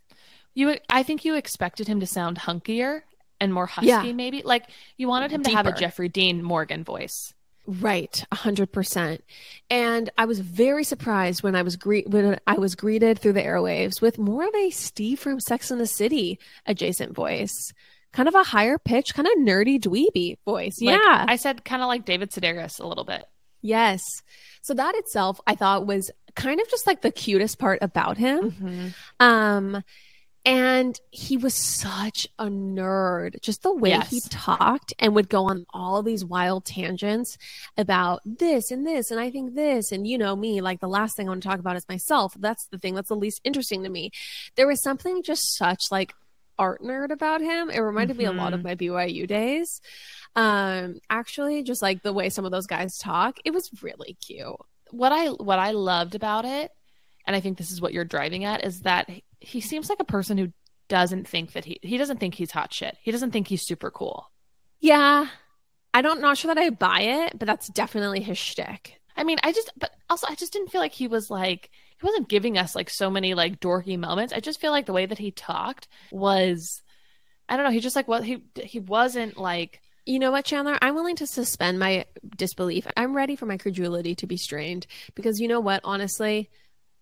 You, I think you expected him to sound hunkier and more husky, Yeah. maybe. Like you wanted him to have a Jeffrey Dean Morgan voice. Right, a hundred percent. And I was very surprised when I was gre- when I was greeted through the airwaves with more of a Steve from Sex and the City adjacent voice, kind of a higher pitch, kind of nerdy dweeby voice. Like, yeah, I said kind of like David Sedaris a little bit. yes. So that itself, I thought was kind of just like the cutest part about him. Mm-hmm. Um, and he was such a nerd. Just the way Yes. he talked and would go on all these wild tangents about this and this, and I think this, and you know me, like the last thing I want to talk about is myself. That's the thing that's the least interesting to me. There was something just such like art nerd about him. It reminded me a lot of Mhm. my BYU days. Um, actually, just like the way some of those guys talk, it was really cute. What I what I loved about it, and I think this is what you're driving at, is that he, he seems like a person who doesn't think that he he doesn't think he's hot shit. He doesn't think he's super cool. Yeah. I don't not sure that I buy it, but that's definitely his shtick. I mean, I just, but also, I just didn't feel like he was like, he wasn't giving us like so many like dorky moments. I just feel like the way that he talked was, I don't know, he just like, what he, he wasn't like, You know what, Chandler? I'm willing to suspend my disbelief. I'm ready for my credulity to be strained because you know what? Honestly,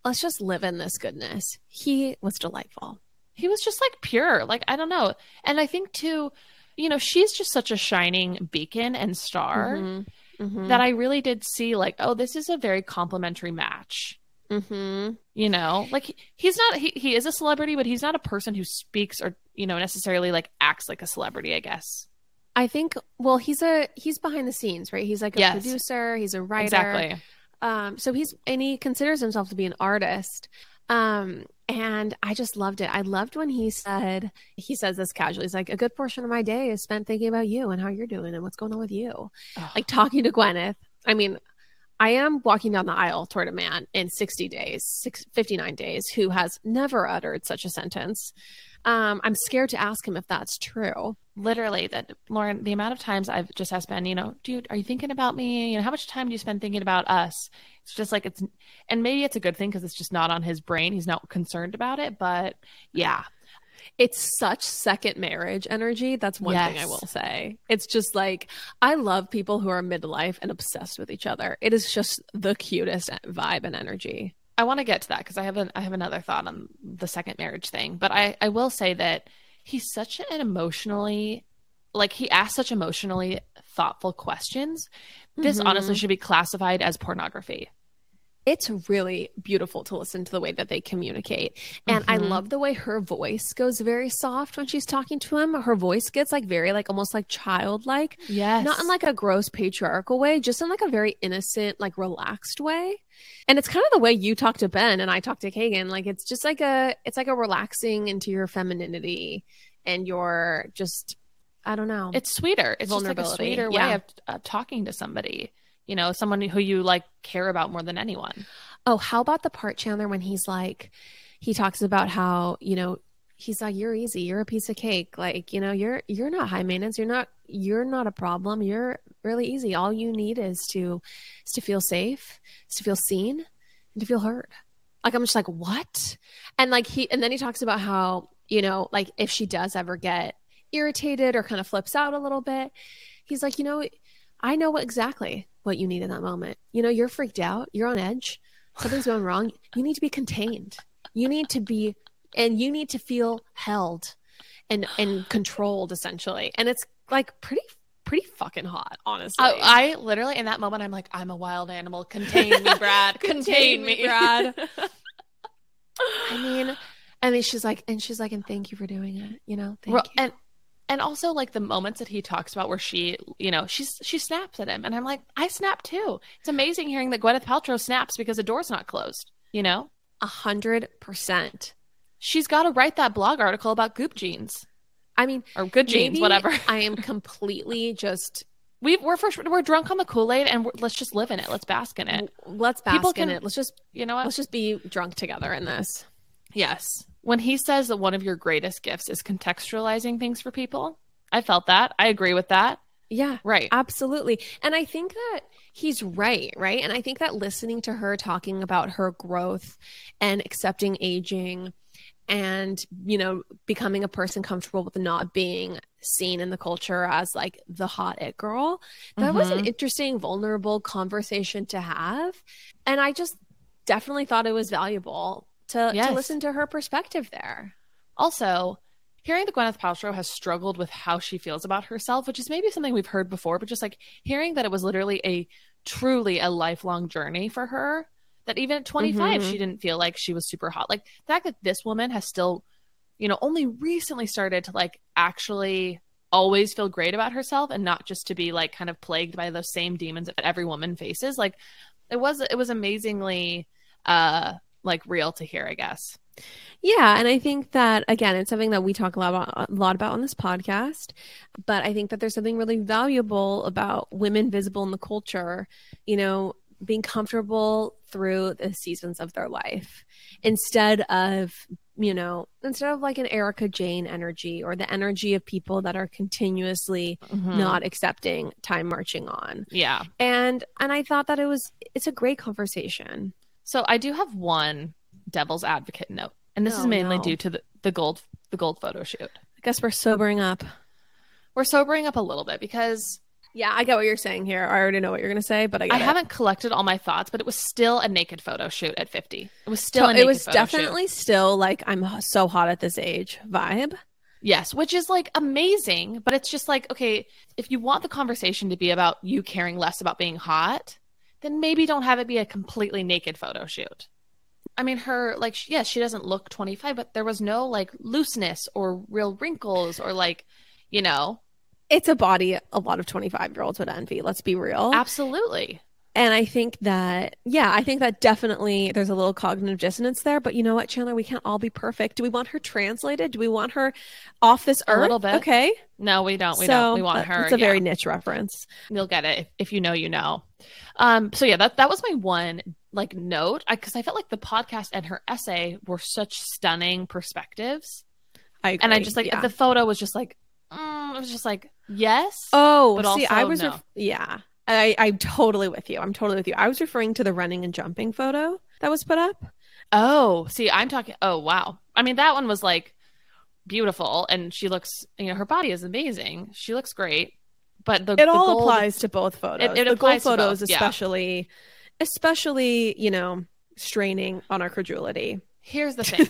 let's just live in this goodness. He was delightful. he was just like pure. Like, I don't know. And I think too, you know, she's just such a shining beacon and star Mhm. Mhm. that I really did see like, oh, this is a very complimentary match. Mhm. You know, like he's not, he, he is a celebrity, but he's not a person who speaks or, you know, necessarily like acts like a celebrity, I guess. I think well, he's a he's behind the scenes, right? He's like a Yes. producer, he's a writer. Exactly. Um, so he's and he considers himself to be an artist. Um, and I just loved it. I loved when he said he says this casually. He's like, a good portion of my day is spent thinking about you and how you're doing and what's going on with you. Ugh. Like talking to Gwyneth. I mean, I am walking down the aisle toward a man in 60 days, six, 59 days, who has never uttered such a sentence. Um, I'm scared to ask him if that's true. literally that lauren the amount of times i've just asked ben you know dude are you thinking about me you know how much time do you spend thinking about us it's just like it's and maybe it's a good thing because it's just not on his brain he's not concerned about it but yeah It's such second marriage energy. That's one thing I will say. It's just like I love people who are midlife and obsessed with each other. It is just the cutest vibe and energy. i want to get to that because i have an, i have another thought on the second marriage thing but i i will say that he's such an emotionally like he asks such emotionally thoughtful questions this Mhm. honestly should be classified as pornography It's really beautiful to listen to the way that they communicate. And I Mhm. love the way her voice goes very soft when she's talking to him. Her voice gets like very like almost like childlike. yes not in like a gross patriarchal way, just in like a very innocent, like relaxed way. And it's kind of the way you talk to Ben and I talk to Kagan. Like it's just like a it's like a relaxing into your femininity and your just I don't know. it's sweeter. It's just like a sweeter yeah. way of, of talking to somebody. You know, someone who you like care about more than anyone. oh, how about the part Chandler when he's like he talks about how, you know, he's like you're easy, you're a piece of cake. Like, you know, you're you're not high maintenance, you're not you're not a problem. You're really easy. All you need is to is to feel safe, is to feel seen, and to feel heard. Like I'm just like, what? And like he and then he talks about how, you know, like if she does ever get irritated or kind of flips out a little bit, he's like, you know, I know exactly what you need in that moment. You know, you're freaked out, you're on edge, something's going wrong. You need to be contained. You need to be and you need to feel held and and controlled essentially. And it's like pretty pretty fucking hot, honestly. I, I literally in that moment I'm like, I'm a wild animal. Contain me, Brad. Contain, me, Brad. I mean, and then she's like, and she's like, and thank you for doing it. You know, thank Well, you. and and also like the moments that he talks about where she, you know, she's she snaps at him, and I'm like, I snap too. It's amazing hearing that Gwyneth Paltrow snaps because the door's not closed. You know, A hundred percent. she's got to write that blog article about goop jeans I mean, or good jeans, whatever. I am completely just We we're for, we're drunk on the Kool Aid, and we're, let's just live in it. Let's bask in it. let's bask People in can- it. Let's just You know what? let's just be drunk together in this. Yes. When he says that one of your greatest gifts is contextualizing things for people, I felt that. I agree with that. Yeah. Right. Absolutely. And I think that he's right, right? And I think that listening to her talking about her growth and accepting aging and, you know, becoming a person comfortable with not being seen in the culture as like the hot it girl. That was an Mhm. interesting, vulnerable conversation to have. And I just definitely thought it was valuable to, Yes. to listen to her perspective there. Also, hearing that Gwyneth Paltrow has struggled with how she feels about herself, which is maybe something we've heard before, but just like hearing that it was literally a truly a lifelong journey for her. That even at 25, Mhm. she didn't feel like she was super hot. Like the fact that this woman has still, you know, only recently started to like actually always feel great about herself and not just to be like kind of plagued by those same demons that every woman faces. Like it was it was amazingly uh like real to hear, I guess. Yeah, and I think that again, it's something that we talk a lot about, a lot about on this podcast. But I think that there's something really valuable about women visible in the culture. You know, being comfortable through the seasons of their life instead of you know instead of like an Erika Jayne energy or the energy of people that are continuously Mhm. not accepting time marching on. Yeah. And and I thought that it was it's a great conversation. So I do have one devil's advocate note, and this is Oh, mainly no. due to the, the gold the gold photo shoot. I guess we're sobering up. We're sobering up a little bit because Yeah, I get what you're saying here. I already know what you're going to say, but I, I haven't collected all my thoughts, but it was still a naked photo shoot at 50. It was So still a naked it was photo shoot. definitely still like I'm so hot at this age vibe. Yes, which is like amazing, but it's just like, okay, if you want the conversation to be about you caring less about being hot, then maybe don't have it be a completely naked photo shoot. I mean, her, like, yes, she doesn't look 25, but there was no like looseness or real wrinkles or like, you know, It's a body a lot of 25 year olds would envy. Let's be real. absolutely. And I think that, yeah, I think that definitely there's a little cognitive dissonance there. But you know what, Chandler? We can't all be perfect. Do we want her translated? Do we want her off this A earth? little bit. Okay. No, we don't. We so don't. We want her. It's a yeah. very niche reference. you'll get it if, if you know you know um so yeah that that was my one like note because I, felt like the podcast and her essay were such stunning perspectives I agree. and i just like yeah. the photo was just like mm, it was just like yes Oh, But see, I was, no. ref- yeah, I, I'm totally with you. I'm totally with you. I was referring to the running and jumping photo that was put up. oh see i'm talking oh wow i mean that one was like beautiful and she looks you know her body is amazing she looks great but the It the all gold- applies to both photos. It- it the applies to gold photos, both, yeah. especially, especially, you know, straining on our credulity. here's the thing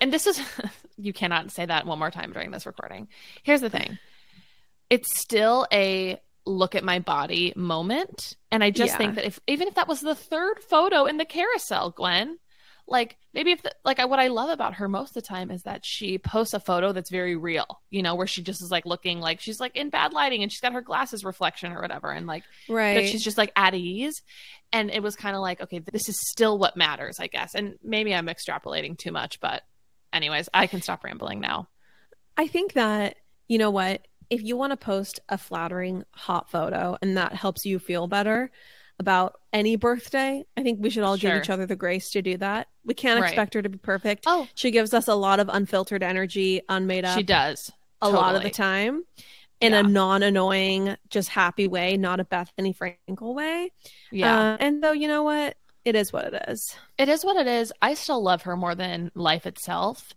and this is you cannot say that one more time during this recording. Here's the thing. It's still a look at my body moment and I just Yeah. think that if even if that was the third photo in the carousel, Gwen, like maybe if the, like I, what I love about her most of the time is that she posts a photo that's very real, you know, where she just is like looking like she's like in bad lighting and she's got her glasses reflection or whatever and like right. that she's just like at ease. And it was kind of like, okay, this is still what matters, I guess. And maybe I'm extrapolating too much, but anyways, I can stop rambling now. I think that, you know what, if you want to post a flattering hot photo and that helps you feel better about any birthday, I think we should all Sure. give each other the grace to do that. We can't Right. expect her to be perfect. Oh, She gives us a lot of unfiltered energy, unmade up she does. a lot of the time in Yeah. a non-annoying, just happy way, not a Bethenny Frankel way. Yeah. Uh, and though you know what, it is what it is. it is what it is. I still love her more than life itself.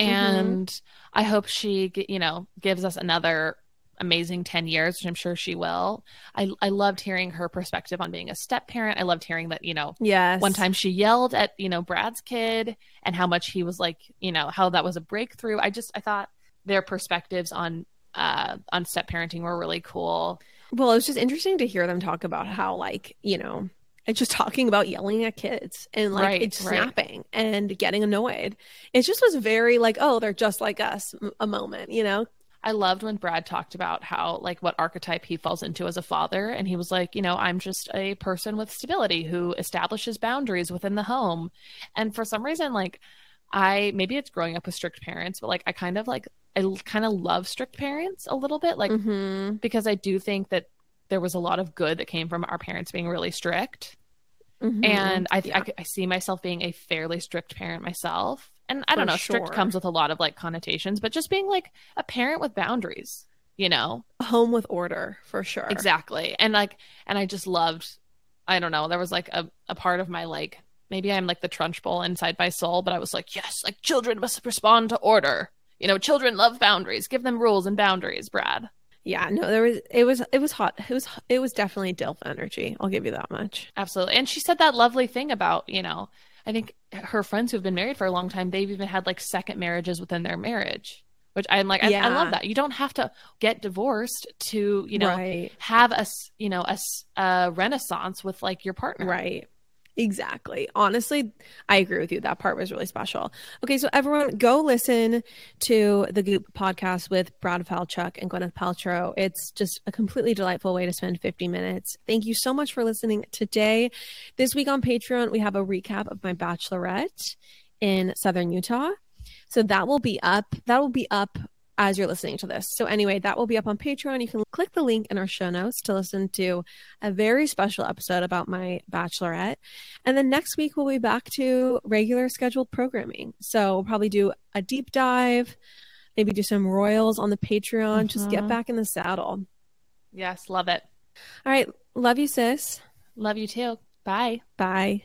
Mm-hmm. And I hope she, you know, gives us another amazing 10 years, which I'm sure she will. I, I loved hearing her perspective on being a step parent. I loved hearing that, you know, Yes. one time she yelled at, you know, Brad's kid and how much he was like, you know, how that was a breakthrough. I just, I thought their perspectives on, uh, on step parenting were really cool. Well, it was just interesting to hear them talk about how, like, you know, it's just talking about yelling at kids and like Right, it's right. snapping and getting annoyed. It just was very like, oh, they're just like us a moment, you know? I loved when Brad talked about how, like, what archetype he falls into as a father. And he was like, you know, I'm just a person with stability who establishes boundaries within the home. And for some reason, like, I maybe it's growing up with strict parents, but like, I kind of like, I kind of love strict parents a little bit, like, mm-hmm. because I do think that there was a lot of good that came from our parents being really strict. Mm-hmm. And I, Yeah. I, I see myself being a fairly strict parent myself. And I For don't know, strict sure. comes with a lot of like connotations, but just being like a parent with boundaries, you know? home with order for sure. Exactly. And like, and I just loved, I don't know, there was like a, a part of my like, maybe I'm like the trunchbull inside my soul, but I was like, yes, like children must respond to order, you know, children love boundaries. Give them rules and boundaries, Brad. Yeah, no, there was it was it was hot. It was it was definitely DILF energy. I'll give you that much. Absolutely. And she said that lovely thing about, you know, I think her friends who've been married for a long time, they've even had like second marriages within their marriage. Which I'm like, I, I love that. You don't have to get divorced to, you know, Right. have a, you know, a renaissance with like your partner. Right. Exactly. Honestly, I agree with you. That part was really special. Okay, so everyone go listen to the Goop podcast with Brad Falchuk and Gwyneth Paltrow. It's just a completely delightful way to spend 50 minutes. Thank you so much for listening today. This week on Patreon, we have a recap of my bachelorette in Southern Utah. So that will be up. That will be up as you're listening to this. So anyway, that will be up on Patreon. You can click the link in our show notes to listen to a very special episode about my bachelorette. And then next week we'll be back to regular scheduled programming. So we'll probably do a deep dive, maybe do some royals on the Patreon, just get Mhm. back in the saddle. Yes. Love it. All right, love you sis. Love you too. Bye. Bye.